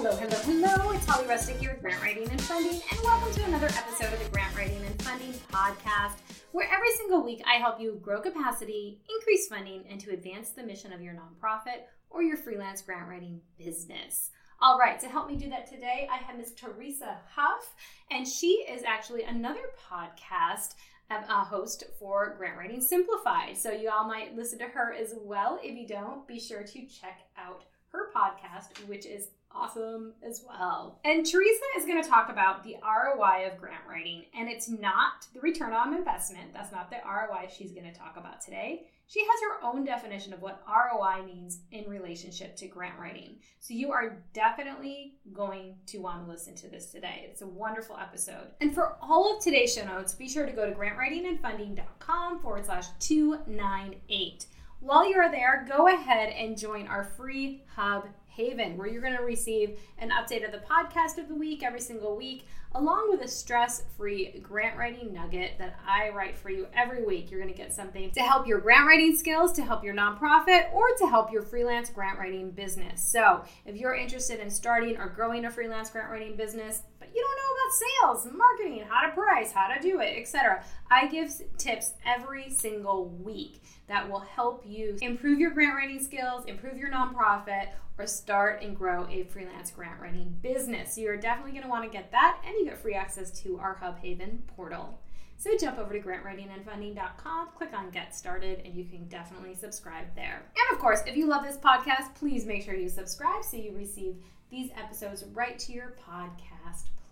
Hello, hello, hello. It's Holly Rustick here with Grant Writing and Funding, and welcome to another episode of the Grant Writing and Funding Podcast where every single week I help you grow capacity, increase funding, and to advance the mission of your nonprofit or your freelance grant writing business. All right, to help me do that today, I have Miss Teresa Huff, and she is actually another podcast uh, host for Grant Writing Simplified. So you all might listen to her as well. If you don't, be sure to check out her podcast, which is awesome as well. And Teresa is going to talk about the ROI of grant writing, and it's not the return on investment. That's not the ROI she's going to talk about today. She has her own definition of what ROI means in relationship to grant writing. So you are definitely going to want to listen to this today. It's a wonderful episode. And for all of today's show notes, be sure to go to grantwritingandfunding.com forward slash 298. While you're there, go ahead and join our free hub Haven, where you're going to receive an update of the podcast of the week every single week, along with a stress free grant writing nugget that I write for you every week. You're going to get something to help your grant writing skills, to help your nonprofit, or to help your freelance grant writing business. So, if you're interested in starting or growing a freelance grant writing business, but you don't know about sales, marketing, how to price, how to do it, etc., I give tips every single week that will help you improve your grant writing skills, improve your nonprofit, or start and grow a freelance grant writing business. So you're definitely going to want to get that, and you get free access to our Hub Haven portal. So jump over to grantwritingandfunding.com, click on Get Started, and you can definitely subscribe there. And of course, if you love this podcast, please make sure you subscribe so you receive these episodes right to your podcast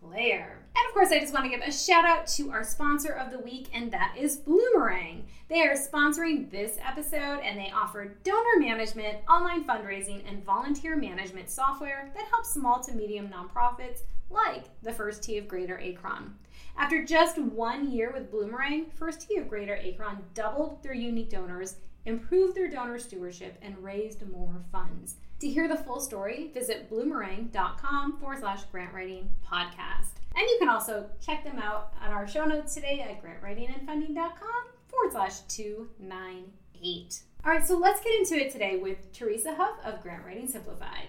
player. And of course, I just want to give a shout out to our sponsor of the week, and that is Bloomerang. They are sponsoring this episode and they offer donor management, online fundraising, and volunteer management software that helps small to medium nonprofits like the First Tee of Greater Akron. After just one year with Bloomerang, First Tee of Greater Akron doubled their unique donors, improved their donor stewardship, and raised more funds. To hear the full story, visit bloomerang.com forward slash grant writing podcast. And you can also check them out on our show notes today at grantwritingandfunding.com forward slash 298. All right, so let's get into it today with Teresa Huff of Grant Writing Simplified.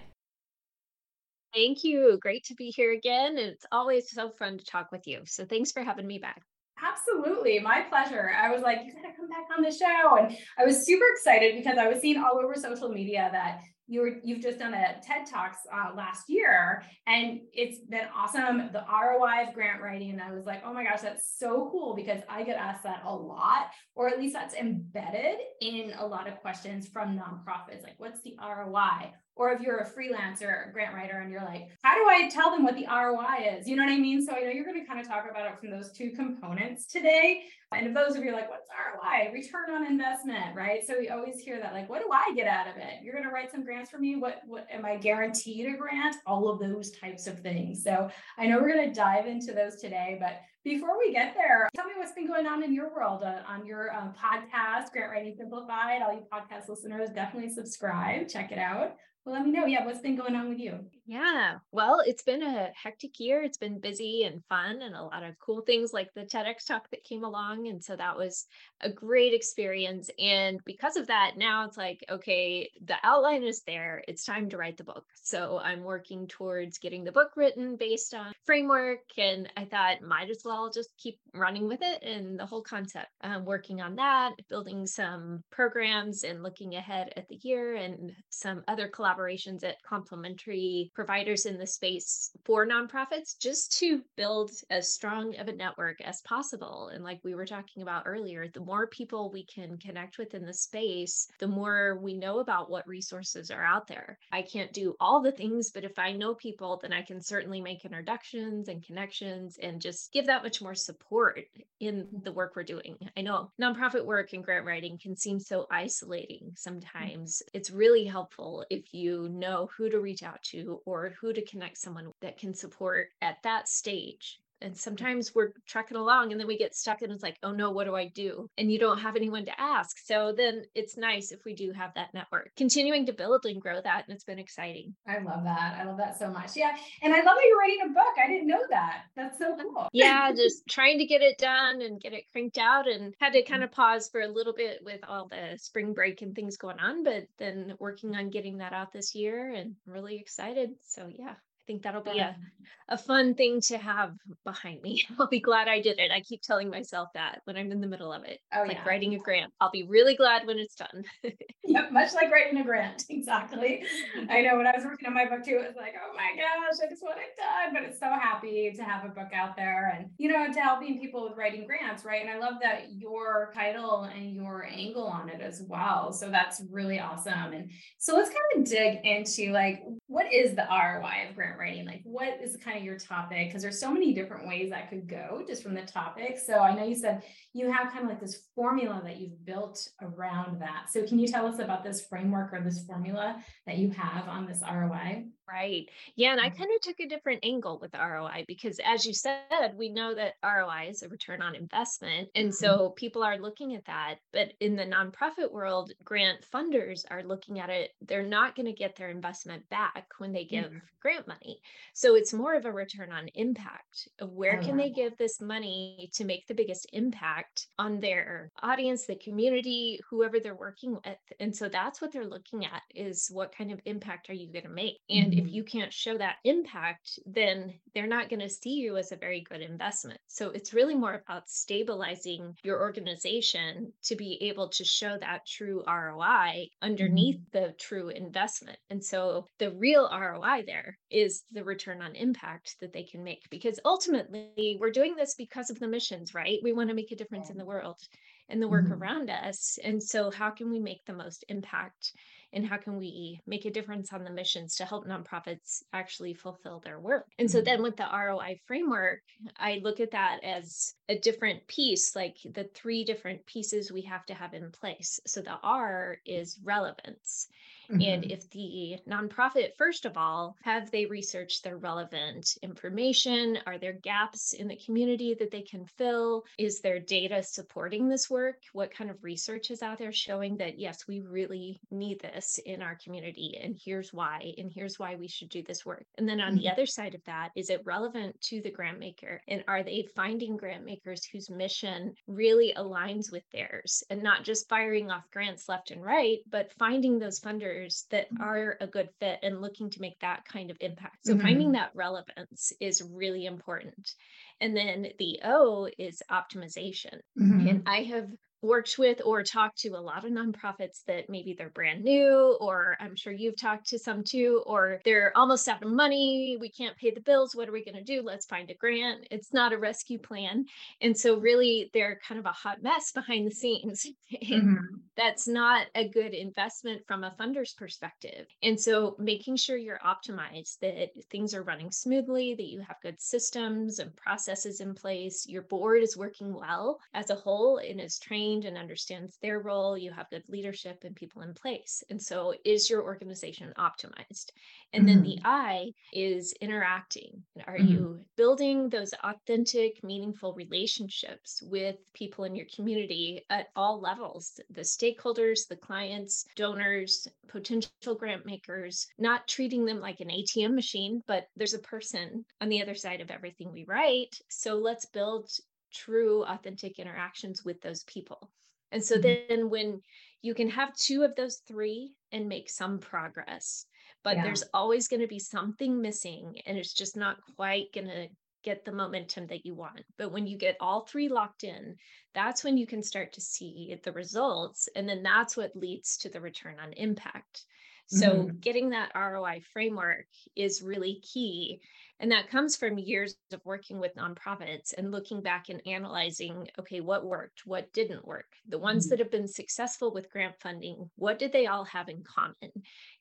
Thank you. Great to be here again. It's always so fun to talk with you. So thanks for having me back. Absolutely, my pleasure. I was like, you gotta come back on the show. And I was super excited because I was seeing all over social media that you were you've just done a TED Talks uh, last year, and it's been awesome. The ROI of grant writing, and I was like, oh my gosh, that's so cool because I get asked that a lot, or at least that's embedded in a lot of questions from nonprofits, like what's the ROI? Or if you're a freelancer grant writer and you're like, how do I tell them what the ROI is? You know what I mean? So I know you're going to kind of talk about it from those two components today. And if those of you are like, what's ROI? Return on investment, right? So we always hear that, like, what do I get out of it? You're going to write some grants for me. What, what am I guaranteed a grant? All of those types of things. So I know we're going to dive into those today, but before we get there, tell me what's been going on in your world uh, on your um, podcast, Grant Writing Simplified. All you podcast listeners, definitely subscribe, check it out. Well, let me know. Yeah, what's been going on with you? Yeah, well, it's been a hectic year. It's been busy and fun, and a lot of cool things like the TEDx talk that came along. And so that was a great experience. And because of that, now it's like, okay, the outline is there. It's time to write the book. So I'm working towards getting the book written based on framework. And I thought, might as well just keep running with it and the whole concept. I'm working on that, building some programs and looking ahead at the year and some other collaborations collaborations at complementary providers in the space for nonprofits just to build as strong of a network as possible. And like we were talking about earlier, the more people we can connect with in the space, the more we know about what resources are out there. I can't do all the things, but if I know people, then I can certainly make introductions and connections and just give that much more support in the work we're doing. I know nonprofit work and grant writing can seem so isolating sometimes. It's really helpful if you know who to reach out to or who to connect someone that can support at that stage And sometimes we're trucking along and then we get stuck and it's like, oh no, what do I do? And you don't have anyone to ask. So then it's nice if we do have that network, continuing to build and grow that. And it's been exciting. I love that. I love that so much. Yeah. And I love that you're writing a book. I didn't know that. That's so mm-hmm. cool. yeah. Just trying to get it done and get it cranked out and had to kind of mm-hmm. pause for a little bit with all the spring break and things going on, but then working on getting that out this year and really excited. So yeah think that'll be a, a fun thing to have behind me. I'll be glad I did it. I keep telling myself that when I'm in the middle of it. Oh, like yeah. writing a grant. I'll be really glad when it's done. yep, much like writing a grant. Exactly. I know when I was working on my book too, it was like, oh my gosh, I just want it done. But it's so happy to have a book out there and, you know, to helping people with writing grants, right? And I love that your title and your angle on it as well. So that's really awesome. And so let's kind of dig into like, what is the ROI of grant writing? Like, what is kind of your topic? Because there's so many different ways that could go just from the topic. So I know you said you have kind of like this formula that you've built around that. So can you tell us about this framework or this formula that you have on this ROI? Right. Yeah. And I mm-hmm. kind of took a different angle with ROI because, as you said, we know that ROI is a return on investment. And mm-hmm. so people are looking at that. But in the nonprofit world, grant funders are looking at it. They're not going to get their investment back when they give mm-hmm. grant money. So it's more of a return on impact of where oh, can they give this money to make the biggest impact on their audience, the community, whoever they're working with. And so that's what they're looking at is what kind of impact are you going to make? And if mm-hmm. you can't show that impact, then they're not going to see you as a very good investment. So it's really more about stabilizing your organization to be able to show that true ROI underneath mm-hmm. the true investment. And so the real ROI there is the return on impact that they can make because ultimately we're doing this because of the missions, right? We want to make a difference in the world and the work mm-hmm. around us. And so how can we make the most impact? And how can we make a difference on the missions to help nonprofits actually fulfill their work? And so mm-hmm. then with the roi framework i look at that as a different piece like the three different pieces we have to have in place. So the r is relevance Mm-hmm. And if the nonprofit, first of all, have they researched their relevant information? Are there gaps in the community that they can fill? Is there data supporting this work? What kind of research is out there showing that, yes, we really need this in our community? And here's why, and here's why we should do this work. And then on mm-hmm. the other side of that, is it relevant to the grant maker? And are they finding grant makers whose mission really aligns with theirs and not just firing off grants left and right, but finding those funders that mm-hmm. are a good fit and looking to make that kind of impact. So mm-hmm. finding that relevance is really important. And then the O is optimization. Mm-hmm. And I have worked with or talked to a lot of nonprofits that maybe they're brand new, or I'm sure you've talked to some too, or they're almost out of money. We can't pay the bills. What are we going to do? Let's find a grant. It's not a rescue plan. And so, really, they're kind of a hot mess behind the scenes. Mm-hmm. That's not a good investment from a funder's perspective. And so, making sure you're optimized, that things are running smoothly, that you have good systems and processes in place, your board is working well as a whole and is trained and understands their role, you have good leadership and people in place. And so, is your organization optimized? And mm-hmm. then the mm-hmm. I is interacting. Are mm-hmm. you building those authentic, meaningful relationships with people in your community at all levels the stakeholders, the clients, donors, potential grant makers, not treating them like an ATM machine, but there's a person on the other side of everything we write. So, let's build true, authentic interactions with those people. And so mm-hmm. then when you can have two of those three and make some progress, but yeah. there's always going to be something missing and it's just not quite going to get the momentum that you want. But when you get all three locked in, that's when you can start to see the results. And then that's what leads to the return on impact. So, mm-hmm. getting that ROI framework is really key. And that comes from years of working with nonprofits and looking back and analyzing okay, what worked, what didn't work. The ones mm-hmm. that have been successful with grant funding, what did they all have in common?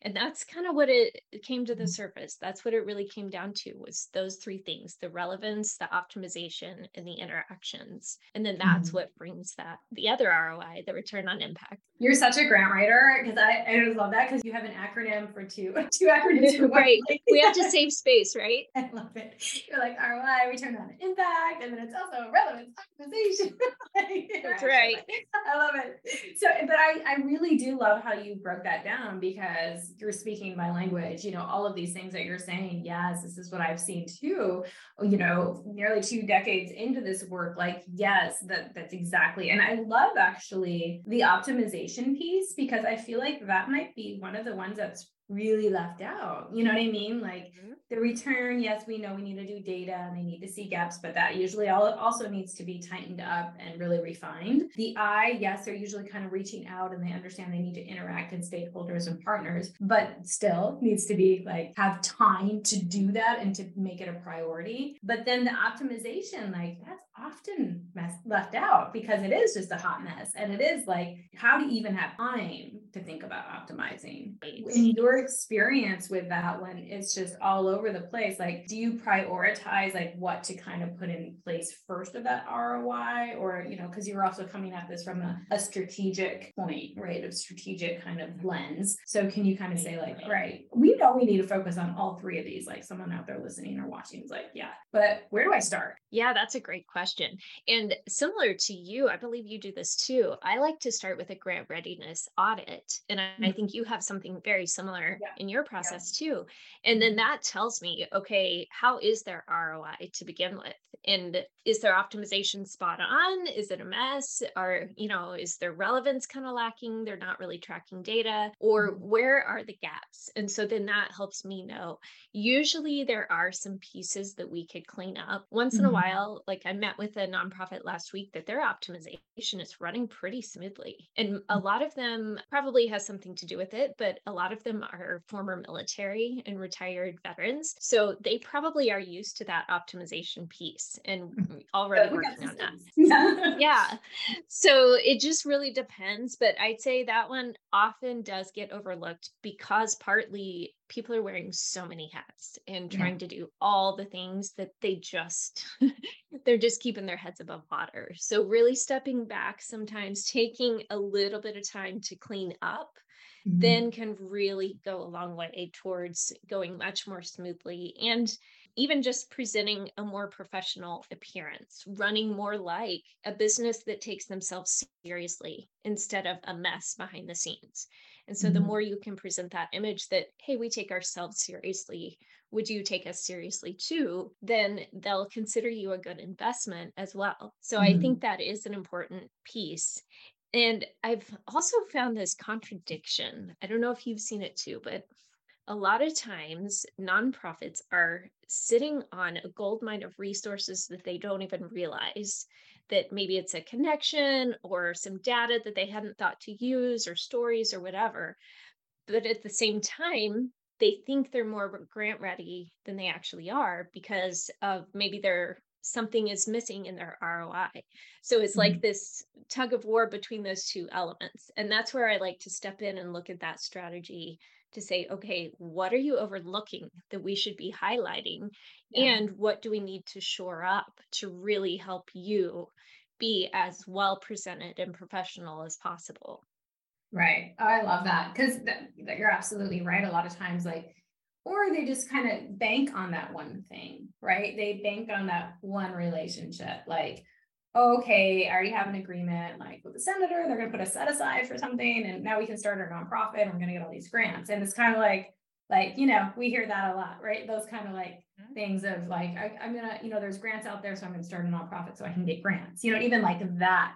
And that's kind of what it came to the mm-hmm. surface. That's what it really came down to was those three things the relevance, the optimization, and the interactions. And then that's mm-hmm. what brings that the other ROI, the return on impact. You're such a grant writer because I, I love that because you have an acronym for two two acronyms for right. we have to save space, right? I love it. You're like ROI, return on impact, and then it's also relevance optimization. That's right. I love it. So, but I, I really do love how you broke that down because you're speaking my language. You know, all of these things that you're saying, yes, this is what I've seen too. You know, nearly two decades into this work, like, yes, that that's exactly. And I love actually the optimization piece because I feel like that might be one of the ones that's really left out. You know what I mean? Like mm-hmm. the return, yes, we know we need to do data and they need to see gaps, but that usually all also needs to be tightened up and really refined. The I, yes, they're usually kind of reaching out and they understand they need to interact with stakeholders and partners, but still needs to be like have time to do that and to make it a priority. But then the optimization, like that's often mess, left out because it is just a hot mess. And it is like, how do you even have time to think about optimizing? In your experience with that one, it's just all over the place. Like, do you prioritize like what to kind of put in place first of that ROI? Or, you know, because you're also coming at this from a, a strategic point, right? Of strategic kind of lens. So can you kind of say, like, right, we know we need to focus on all three of these. Like someone out there listening or watching is like, yeah, but where do I start? Yeah, that's a great question. And similar to you, I believe you do this too. I like to start with a grant readiness audit. And I, I mm-hmm. think you have something very similar yeah. in your process yeah. too. And then mm-hmm. that tells me, okay, how is their ROI to begin with? And is their optimization spot on? Is it a mess? Or, you know, is their relevance kind of lacking? They're not really tracking data, or mm-hmm. where are the gaps? And so then that helps me know. Usually there are some pieces that we could clean up. Once mm-hmm. in a while, like I met with a nonprofit last week that their optimization is running pretty smoothly. And a mm. lot of them probably has something to do with it, but a lot of them are former military and retired veterans. So they probably are used to that optimization piece and mm. already working on that. Yeah. yeah. So it just really depends. But I'd say that one often does get overlooked because partly people are wearing so many hats and trying yeah. to do all the things that they just they're just keeping their heads above water so really stepping back sometimes taking a little bit of time to clean up mm-hmm. then can really go a long way towards going much more smoothly and even just presenting a more professional appearance, running more like a business that takes themselves seriously instead of a mess behind the scenes. And so mm-hmm. the more you can present that image that, hey, we take ourselves seriously, would you take us seriously too? Then they'll consider you a good investment as well. So mm-hmm. I think that is an important piece. And I've also found this contradiction. I don't know if you've seen it too, but a lot of times nonprofits are sitting on a gold mine of resources that they don't even realize that maybe it's a connection or some data that they hadn't thought to use or stories or whatever. But at the same time, they think they're more grant ready than they actually are because of maybe their something is missing in their ROI. So it's mm-hmm. like this tug of war between those two elements. And that's where I like to step in and look at that strategy to say, okay, what are you overlooking that we should be highlighting? Yeah. And what do we need to shore up to really help you be as well presented and professional as possible? Right. Oh, I love that because that, that you're absolutely right. A lot of times, like, or they just kind of bank on that one thing, right? They bank on that one relationship. Like, okay, I already have an agreement like with the senator, they're going to put a set aside for something, and now we can start our nonprofit and we're going to get all these grants. And it's kind of like, like, you know, we hear that a lot, right? Those kind of like mm-hmm. things of like, I, going to, you know, there's grants out there, so I'm going to start a nonprofit so I can get grants, you know, even like that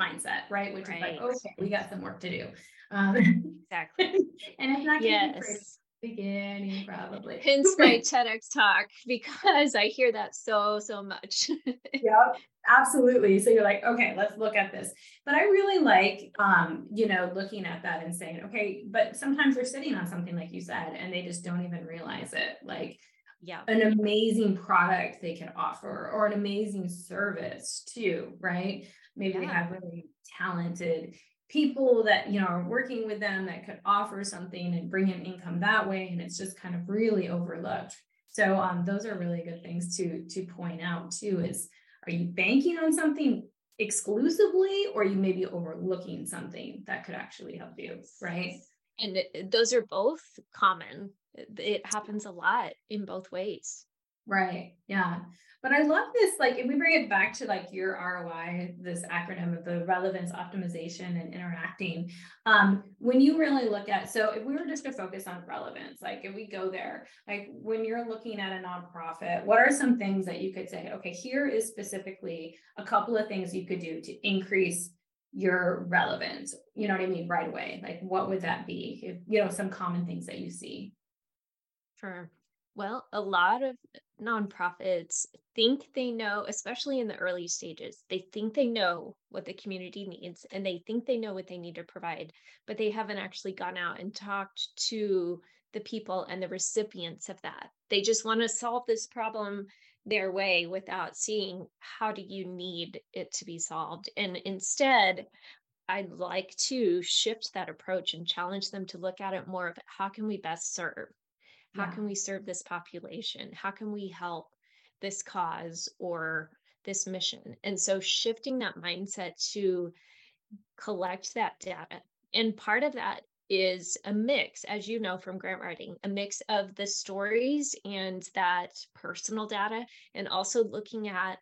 mindset, right? Which right. is like, okay, we got some work to do. Um, exactly. and it's not yes beginning probably hence my tedx talk because i hear that so so much yep absolutely. So you're like okay let's look at this. But i really like um you know looking at that and saying okay but sometimes they're sitting on something like you said and they just don't even realize it. Like yeah. an amazing product they can offer or an amazing service too right? Maybe yeah. they have really talented people that you know are working with them that could offer something and bring in income that way and it's just kind of really overlooked. So um, those are really good things to to point out too is are you banking on something exclusively or you may be overlooking something that could actually help you right? And those are both common. It happens a lot in both ways Right. Yeah. But I love this. Like, if we bring it back to like your ROI, this acronym of the relevance, optimization, and interacting, um, when you really look at, so if we were just to focus on relevance, like if we go there, like when you're looking at a nonprofit, what are some things that you could say, okay, here is specifically a couple of things you could do to increase your relevance? You know what I mean? Right away. Like, what would that be? If, you know, some common things that you see. Sure. Well, a lot of nonprofits think they know, especially in the early stages, they think they know what the community needs and they think they know what they need to provide, but they haven't actually gone out and talked to the people and the recipients of that. They just want to solve this problem their way without seeing how do you need it to be solved. And instead, I'd like to shift that approach and challenge them to look at it more of how can we best serve? How yeah. can we serve this population? How can we help this cause or this mission? And so shifting that mindset to collect that data. And part of that is a mix, as you know from grant writing, a mix of the stories and that personal data, and also looking at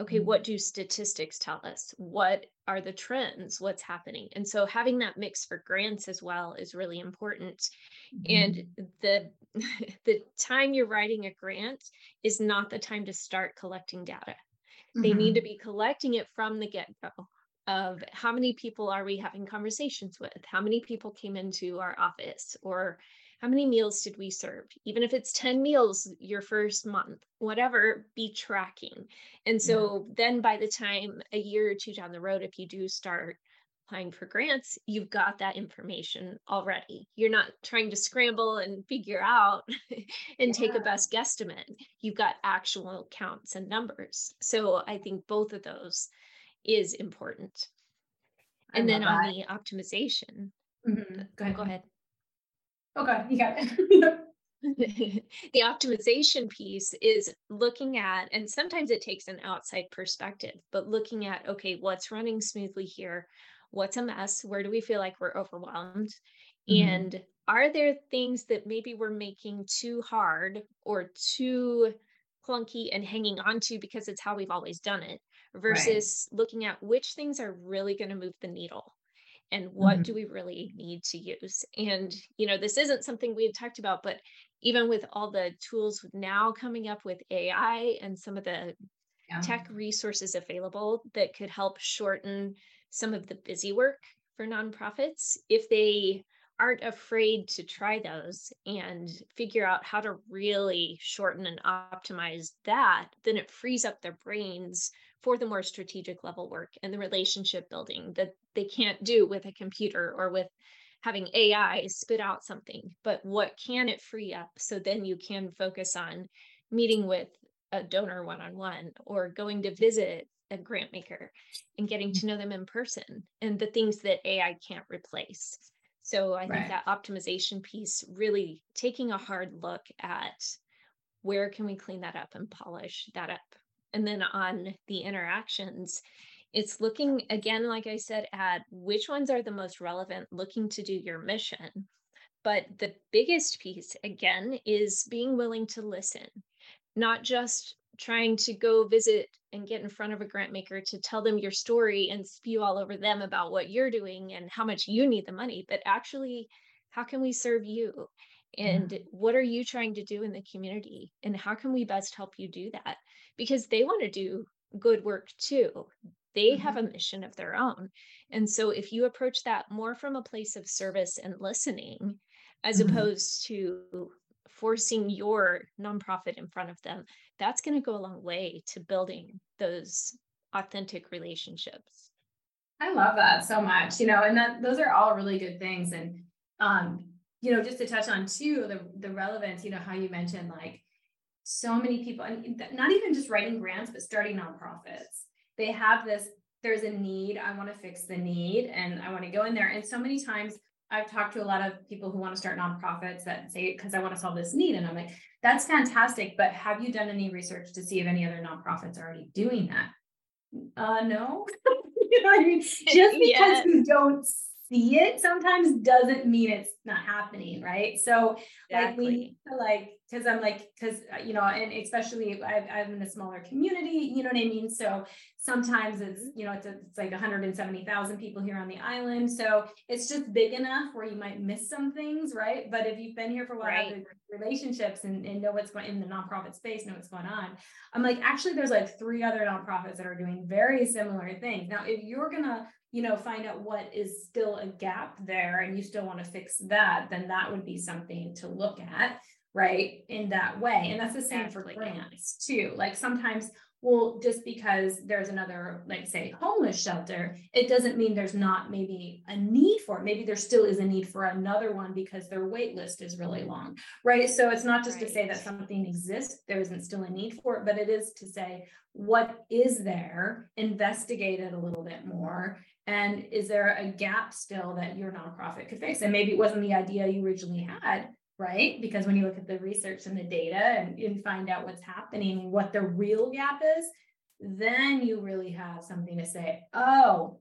okay, mm-hmm. what do statistics tell us? What are the trends? What's happening? And so having that mix for grants as well is really important. Mm-hmm. And the the time you're writing a grant is not the time to start collecting data. Mm-hmm. They need mm-hmm. to be collecting it from the get-go of how many people are we having conversations with? How many people came into our office or how many meals did we serve even if it's 10 meals your first month whatever be tracking and so yeah. then by the time a year or two down the road if you do start applying for grants you've got that information already you're not trying to scramble and figure out and yeah. take a best guesstimate you've got actual counts and numbers so i think both of those is important and then that. on the optimization mm-hmm. go ahead, go ahead Okay, you got it. the optimization piece is looking at, and sometimes it takes an outside perspective, but looking at, okay, what's running smoothly here? What's a mess? Where do we feel like we're overwhelmed? Mm-hmm. And are there things that maybe we're making too hard or too clunky and hanging on to because it's how we've always done it versus right. looking at which things are really going to move the needle and what mm-hmm. do we really need to use and you know this isn't something we had talked about but even with all the tools now coming up with ai and some of the yeah. tech resources available that could help shorten some of the busy work for nonprofits if they aren't afraid to try those and figure out how to really shorten and optimize that, then it frees up their brains for the more strategic level work and the relationship building that they can't do with a computer or with having AI spit out something. But what can it free up so then you can focus on meeting with a donor one on one or going to visit a grant maker and getting to know them in person and the things that AI can't replace. So I right. think that optimization piece really taking a hard look at where can we clean that up and polish that up and then on the interactions, it's looking again, like I said, at which ones are the most relevant, looking to do your mission. But the biggest piece, again, is being willing to listen, not just trying to go visit and get in front of a grant maker to tell them your story and spew all over them about what you're doing and how much you need the money, but actually, how can we serve you? And yeah. what are you trying to do in the community? And how can we best help you do that? Because they want to do good work too. They mm-hmm. have a mission of their own. And so if you approach that more from a place of service and listening, as mm-hmm. opposed to forcing your nonprofit in front of them, that's going to go a long way to building those authentic relationships. I love that so much, you know, and that those are all really good things. And um, you know, just to touch on too, the the relevance, you know, how you mentioned like so many people, and not even just writing grants, but starting nonprofits. They have this, there's a need. I want to fix the need and I want to go in there. And so many times I've talked to a lot of people who want to start nonprofits that say, because I want to solve this need. And I'm like, that's fantastic. But have you done any research to see if any other nonprofits are already doing that? Uh, no. you know what I mean? Just because yeah. you don't see it sometimes doesn't mean it's not happening, right? So exactly. like we need to like because I'm like because uh, you know and especially I, I'm in a smaller community, you know what I mean. So sometimes it's you know it's, a, it's like 170,000 people here on the island, so it's just big enough where you might miss some things, right? But if you've been here for a while, right. relationships and, and know what's going in the nonprofit space, know what's going on. I'm like actually there's like three other nonprofits that are doing very similar things. Now if you're gonna you know, find out what is still a gap there and you still want to fix that, then that would be something to look at, right? In that way. And that's the same for grants too. Like sometimes, well, just because there's another, like say, homeless shelter, it doesn't mean there's not maybe a need for it. Maybe there still is a need for another one because their wait list is really long, right? So it's not just right. to say that something exists, there isn't still a need for it, but it is to say, what is there, investigate it a little bit more, and is there a gap still that your nonprofit could fix? And maybe it wasn't the idea you originally had, right? Because when you look at the research and the data and, and find out what's happening, what the real gap is, then you really have something to say, oh,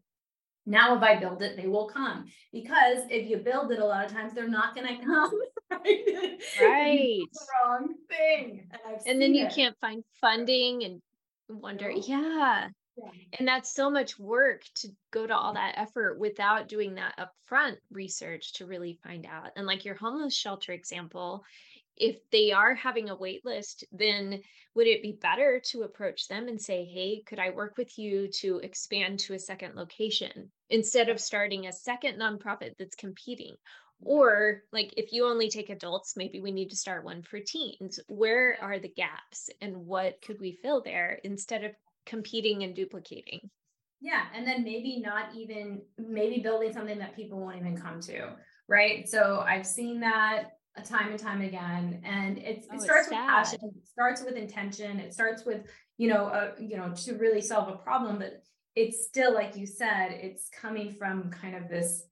now if I build it, they will come. Because if you build it, a lot of times they're not going to come. Right. right. wrong thing. And, and then you it. can't find funding and wonder, yeah, and that's so much work to go to all that effort without doing that upfront research to really find out. And like your homeless shelter example, if they are having a wait list, then would it be better to approach them and say, Hey, could I work with you to expand to a second location instead of starting a second nonprofit that's competing? Or, like, if you only take adults, maybe we need to start one for teens. Where are the gaps and what could we fill there instead of competing and duplicating. Yeah. And then maybe not even, maybe building something that people won't even come to. Right. So I've seen that a time and time again. And it's, oh, it starts with passion, it starts with intention, it starts with, you know, uh, you know, to really solve a problem. But it's still, like you said, it's coming from kind of this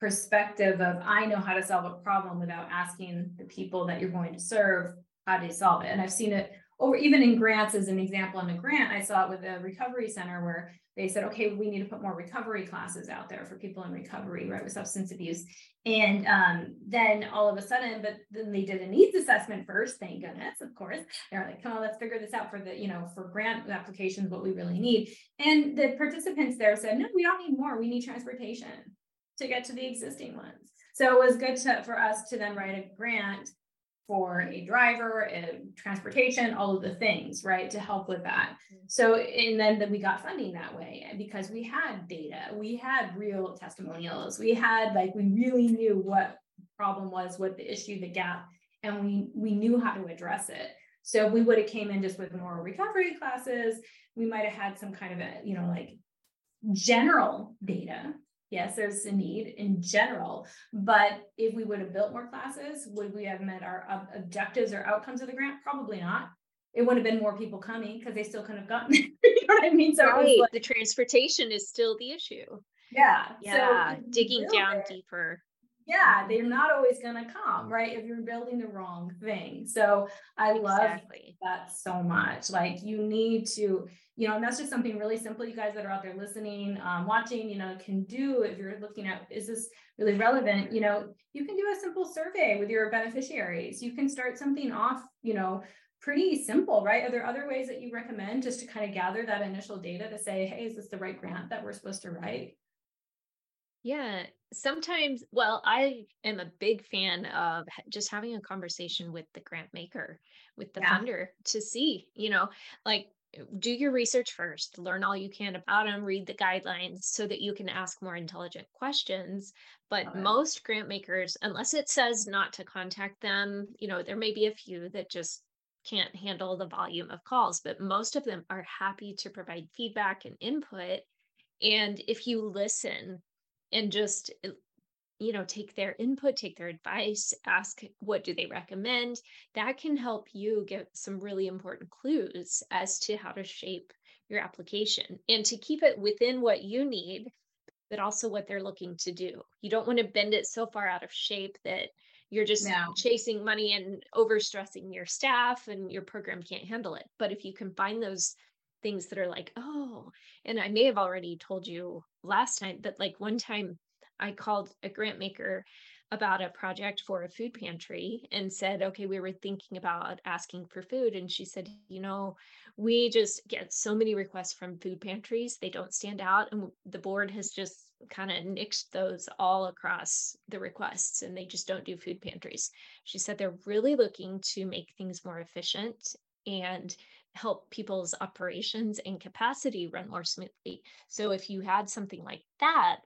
perspective of I know how to solve a problem without asking the people that you're going to serve how do you solve it. And I've seen it or even in grants as an example in a grant i saw it with a recovery center where they said okay we need to put more recovery classes out there for people in recovery right with substance abuse. And um, then all of a sudden but then they did a needs assessment first thank goodness of course. They're like come on let's figure this out for the you know for grant applications what we really need. And the participants there said no we don't need more. We need transportation to get to the existing ones. So it was good to, for us to then write a grant for a driver, a transportation, all of the things, right, to help with that. Mm-hmm. So, and then, then we got funding that way because we had data, we had real testimonials, we had like we really knew what problem was, what the issue, the gap, and we we knew how to address it. So if we would have came in just with more recovery classes, we might have had some kind of a, you know, like general data yes, there's a need in general. But if we would have built more classes, would we have met our ob- objectives or outcomes of the grant? Probably not. It would have been more people coming because they still couldn't have gotten you know what I mean? So right. like, the transportation is still the issue. Yeah. Yeah. So digging down it, deeper yeah, they're not always going to come, right? If you're building the wrong thing. So I love exactly. that so much. Like you need to, you know, and that's just something really simple. You guys that are out there listening, um, watching, you know, can do if you're looking at, is this really relevant? You know, you can do a simple survey with your beneficiaries. You can start something off, you know, pretty simple, right? Are there other ways that you recommend just to kind of gather that initial data to say, hey, is this the right grant that we're supposed to write? Yeah, sometimes, well, I am a big fan of just having a conversation with the grant maker, with the yeah. funder to see, you know, like uh, do your research first, learn all you can about them, read the guidelines so that you can ask more intelligent questions. But most grant makers, unless it says not to contact them, you know, there may be a few that just can't handle the volume of calls, but most of them are happy to provide feedback and input. And if you listen and just uh, you know take their input take their advice ask what do they recommend? That can help you get some really important clues as to how to shape your application and to keep it within what you need but also what they're looking to do. You don't want to bend it so far out of shape that you're just no. chasing money and overstressing your staff and your program can't handle it. But if you can find those things that are like, oh, and I may have already told you last time that like one time I called a grant maker about a project for a food pantry and said, okay, we were thinking about asking for food. And she said, you know, we just get so many requests from food pantries, they don't stand out. And the board has just kind of nixed those all across the requests and they just don't do food pantries. She said they're really looking to make things more efficient and help people's operations and capacity run more smoothly. So if you had something like that,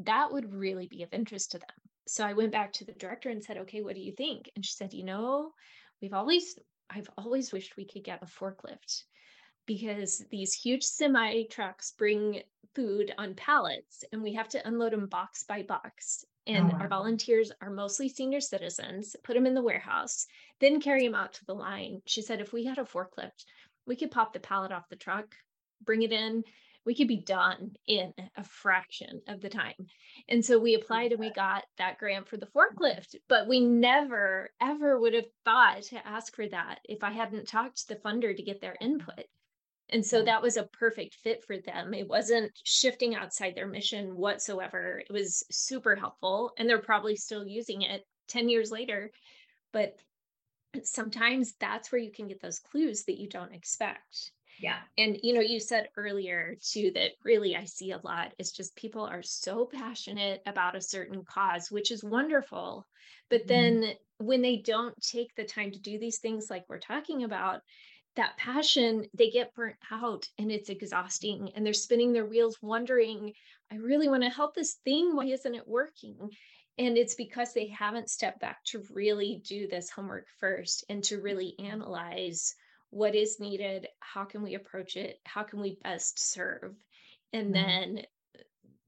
that would really be of interest to them so I went back to the director and said, okay, what do you think? And she said, you know, we've always, I've always wished we could get a forklift because these huge semi trucks bring food on pallets and we have to unload them box by box. Oh, and oh, wow. our volunteers are mostly senior citizens, put them in the warehouse, then carry them out to the line. She said, if we had a forklift, we could pop the pallet off the truck, bring it in, we could be done in a fraction of the time. And so we oh, applied and we got that grant for the forklift, but we never ever would have thought to ask for that if I hadn't talked to the funder to get their input. And so that was a perfect fit for them. It wasn't shifting outside their mission whatsoever. It was super helpful and they're probably still using it 10 years later. But sometimes that's where you can get those clues that you don't expect. Yeah. And you know, you said earlier too that really I see a lot is just people are so passionate about a certain cause, which is wonderful. But mm-hmm. then when they don't take the time to do these things like we're talking about, that passion, they get burnt out and it's exhausting and they're spinning their wheels wondering, I really want to help this thing. Why isn't it working? And it's because they haven't stepped back to really do this homework first and to really analyze what is needed how can we approach it how can we best serve and mm-hmm. then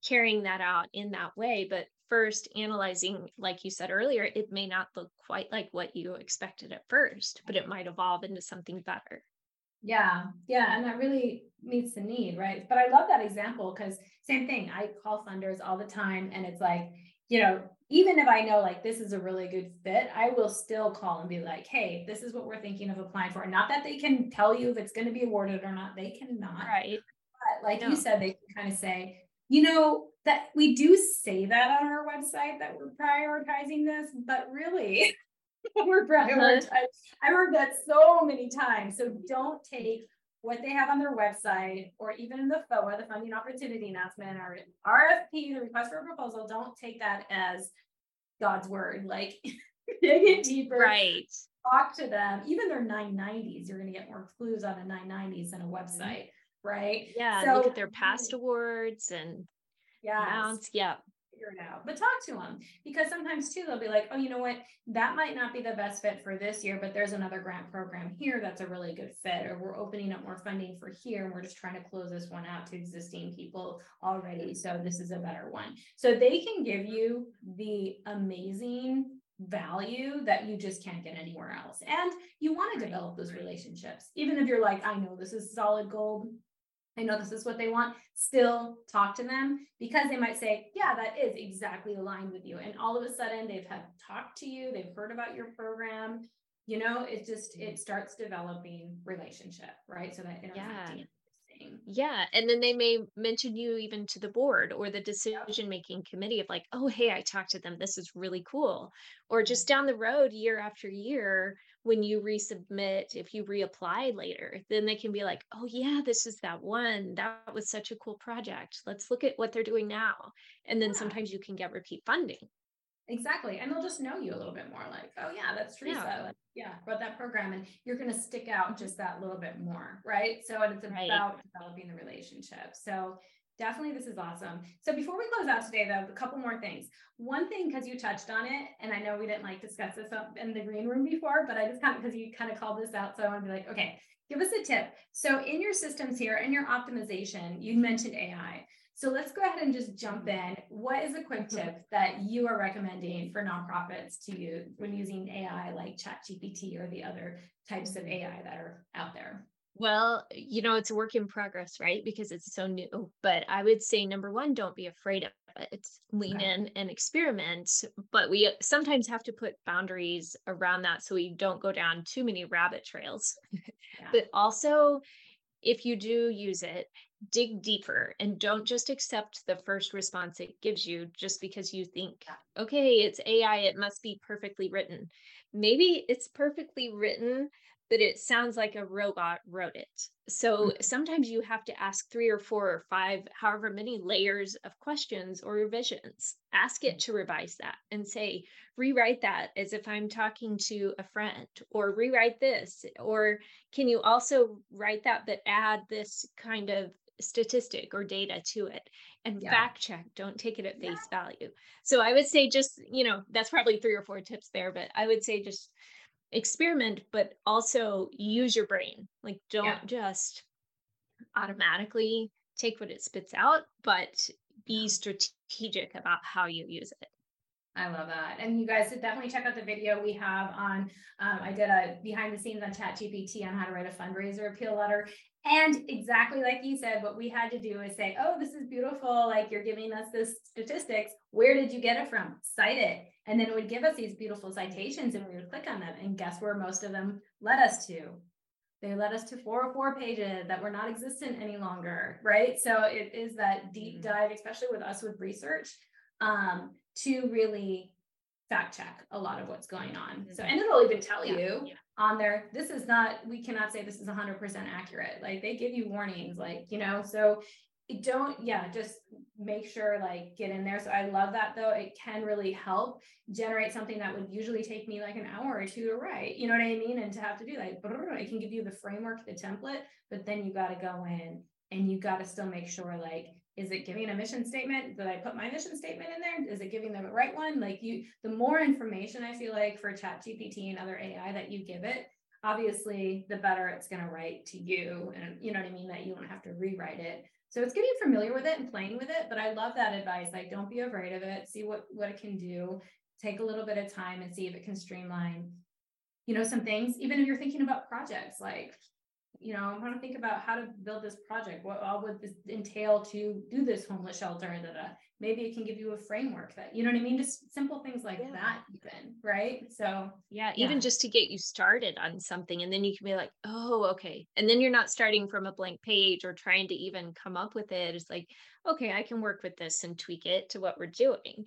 carrying that out in that way but first analyzing like you said earlier it may not look quite like what you expected at first but it might evolve into something better yeah yeah and that really meets the need right but i love that example because same thing i call funders all the time and it's like you know even if I know like this is a really good fit, I will still call and be like, hey, this is what we're thinking of applying for. Not that they can tell you if it's going to be awarded or not, they cannot. Right. But like no. you said, they can kind of say, you know, that we do say that on our website that we're prioritizing this, but really we're prioritizing. I've heard that so many times. So don't take what they have on their website or even in the FOA, the funding opportunity announcement or RFP, the request for a proposal, don't take that as God's word. Like dig it deeper. Right. Talk to them. Even their 990s, you're going to get more clues on a 990s than a mm-hmm. website. Right. Yeah. So, look at their past awards and yeah. Mounts. Yeah figure it out. But talk to them because sometimes too they'll be like, oh, you know what, that might not be the best fit for this year, but there's another grant program here that's a really good fit, or we're opening up more funding for here, and we're just trying to close this one out to existing people already. So this is a better one. So they can give you the amazing value that you just can't get anywhere else. And you want to develop those relationships, even if you're like, I know this is solid gold. I know this is what they want, still talk to them because they might say, Yeah, that is exactly aligned with you. And all of a sudden they've had talked to you, they've heard about your program. You know, it just it starts developing relationship, right? So that interacting. Yeah yeah. And then they may mention you even to the board or the decision making committee of like, oh, hey, I talked to them. This is really cool. Or just down the road, year after year, when you resubmit, if you reapply later, then they can be like, oh, yeah, this is that one. That was such a cool project. Let's look at what they're doing now. And then yeah. sometimes you can get repeat funding. Exactly. And they'll just know you a little bit more like, oh, yeah, that's Teresa. Yeah, like, yeah about that program. And you're going to stick out just that little bit more. Right. So it's right. about developing the relationship. So definitely this is awesome. So before we close out today, though, a couple more things. One thing, because you touched on it, and I know we didn't like discuss this up in the green room before, but I just kind of, because you kind of called this out. So I want to be like, okay, give us a tip. So in your systems here, in your optimization, you mentioned AI. So let's go ahead and just jump in. What is a quick mm-hmm. tip that you are recommending for nonprofits to use when using AI like ChatGPT or the other types of AI that are out there? Well, you know, it's a work in progress, right? Because it's so new. But I would say number one, don't be afraid of it. Lean okay. in and experiment. But we sometimes have to put boundaries around that so we don't go down too many rabbit trails. Yeah. but also, if you do use it, dig deeper and don't just accept the first response it gives you just because you think, okay, it's AI, it must be perfectly written. Maybe it's perfectly written, but it sounds like a robot wrote it. So mm-hmm. sometimes you have to ask three or four or five, however many layers of questions or revisions. Ask it to revise that and say, rewrite that as if I'm talking to a friend, or rewrite this. Or can you also write that, but add this kind of statistic or data to it and yeah. fact check don't take it at face yeah. value so i would say just you know that's probably three or four tips there but i would say just experiment but also use your brain like don't yeah. just automatically take what it spits out but be strategic about how you use it I love that. And you guys should definitely check out the video we have on. Um, I did a behind the scenes on ChatGPT on how to write a fundraiser appeal letter. And exactly like you said, what we had to do is say, oh, this is beautiful. Like you're giving us this statistics. Where did you get it from? Cite it. And then it would give us these beautiful citations and we would click on them. And guess where most of them led us to? They led us to 404 pages that were not existent any longer, right? So it is that deep mm-hmm. dive, especially with us with research, um, to really fact check a lot of what's going on. So, mm-hmm. and it'll even tell yeah. you yeah. On there, this is not, we cannot say this is 100% accurate. Like they give you warnings, like, you know, so don't yeah just make sure like get in there. So i love that though. It can really help generate something that would usually take me like an hour or two to write. You know what i mean? And to have to do like it can give you the framework the template but then you got to go in and you got to still make sure like is it giving a mission statement did i put my mission statement in there is it giving them the right one like you the more information i feel like for chat gpt and other ai that you give it obviously the better it's going to write to you and you know what i mean that you don't have to rewrite it so it's getting familiar with it and playing with it, but I love that advice. Like, don't be afraid of it. See what what it can do. Take a little bit of time and see if it can streamline, you know, some things. Even if you're thinking about projects, like, you know, I want to think about how to build this project. What all would this entail to do this homeless shelter? Da, da maybe it can give you a framework that you know what i mean? Just simple things like yeah. that even right? So yeah, yeah. even just to get you started on something and then you can be like oh okay. And then you're not starting from a blank page or trying to even come up with it. It's like okay i can work with this and tweak it to what we're doing.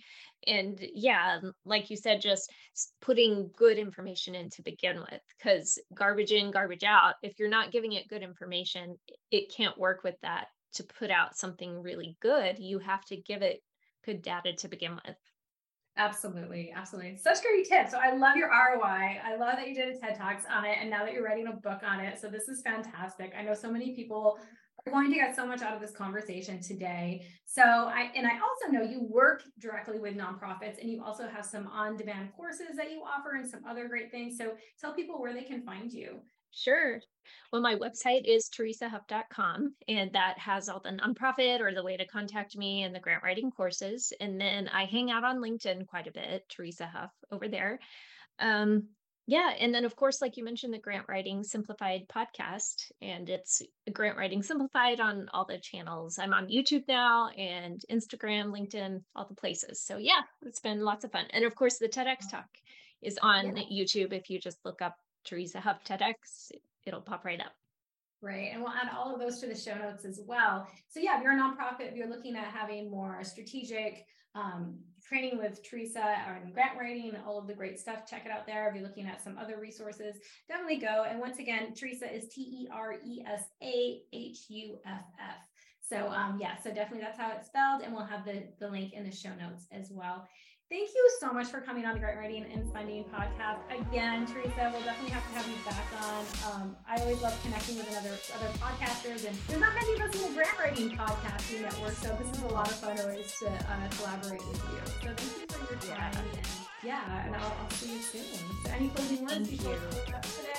And yeah um, like you said just putting good information in to begin with because garbage in garbage out if you're not giving it good information it can't work with that to put out something really good, you have to give it good data to begin with. Absolutely, absolutely. Such great tips. So I love your ROI. I love that you did a TED Talks on it and now that you're writing a book on it. So this is fantastic. I know so many people are going to get so much out of this conversation today. So I and I also know you work directly with nonprofits and you also have some on-demand courses that you offer and some other great things. So tell people where they can find you. Sure. Well, my website is teresahuff.com, and that has all the nonprofit or the way to contact me and the grant writing courses. And then I hang out on LinkedIn quite a bit, Teresa Huff over there. Um, yeah. And then, of course, like you mentioned, the Grant Writing Simplified podcast, and it's Grant Writing Simplified on all the channels. I'm on YouTube now and Instagram, LinkedIn, all the places. So, yeah, it's been lots of fun. And of course, the TEDx talk is on yeah. YouTube if you just look up Teresa Huff TEDx, it'll pop right up. Right. And we'll add all of those to the show notes as well. So, yeah, if you're a nonprofit, if you're looking at having more strategic um, training with Teresa on grant writing, all of the great stuff, check it out there. If you're looking at some other resources, definitely go. And once again, Teresa is T E R E S A H U F F. So, um, yeah, so definitely that's how it's spelled. And we'll have the, the link in the show notes as well. Thank you so much for coming on the Grant Writing and Funding podcast. Again, Teresa, we'll definitely have to have you back on. Um, I always love connecting with another other podcasters, and there's not many of us in the Grant Writing podcasting network, so this is a lot of fun always to uh, collaborate with you. So thank you for your time. Yeah. Yeah, and I'll, I'll see you soon. So any closing words Thank you. today?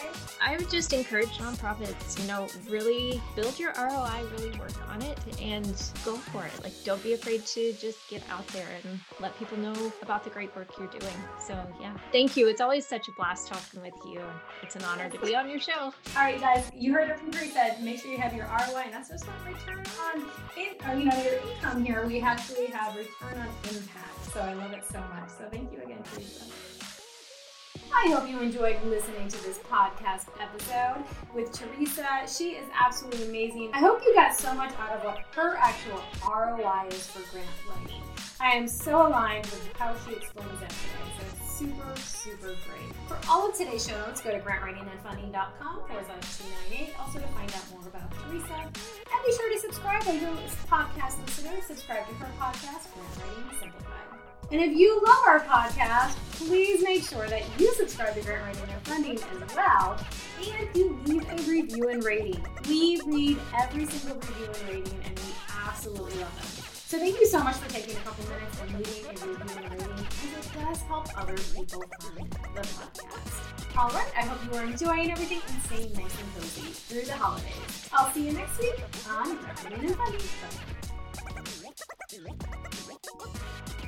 I would just encourage nonprofits, you know, really build your ROI, really work on it and go for it. Like, don't be afraid to just get out there and let people know about the great work you're doing. So, yeah, thank you. It's always such a blast talking with you. It's an honor to be on your show. All right, guys, you heard it from Teresa. Make sure you have your ROI, and that's just not return on, in, uh, you know, your income here. We actually have return on impact. So I love it so much. So thank you again. I hope you enjoyed listening to this podcast episode with Teresa. She is absolutely amazing. I hope you got so much out of what her actual ROI is for grant writing. I am so aligned with how she explains that today. So it's super, super great. For all of today's show notes, go to grantwritingandfunding.com forward slash 298. Also to find out more about Teresa. And be sure to subscribe while you're a podcast listener. Subscribe to her podcast, Grant Writing Simplified. And if you love our podcast, please make sure that you subscribe to Grant Writing and Funding as well, and you leave a review and rating. We read every single review and rating, and we absolutely love them. So thank you so much for taking a couple minutes and leaving a review and rating, because it does help other people find the podcast. All right, I hope you are enjoying everything and staying nice and cozy through the holidays. I'll see you next week on Grant Writing and Funding. Bye.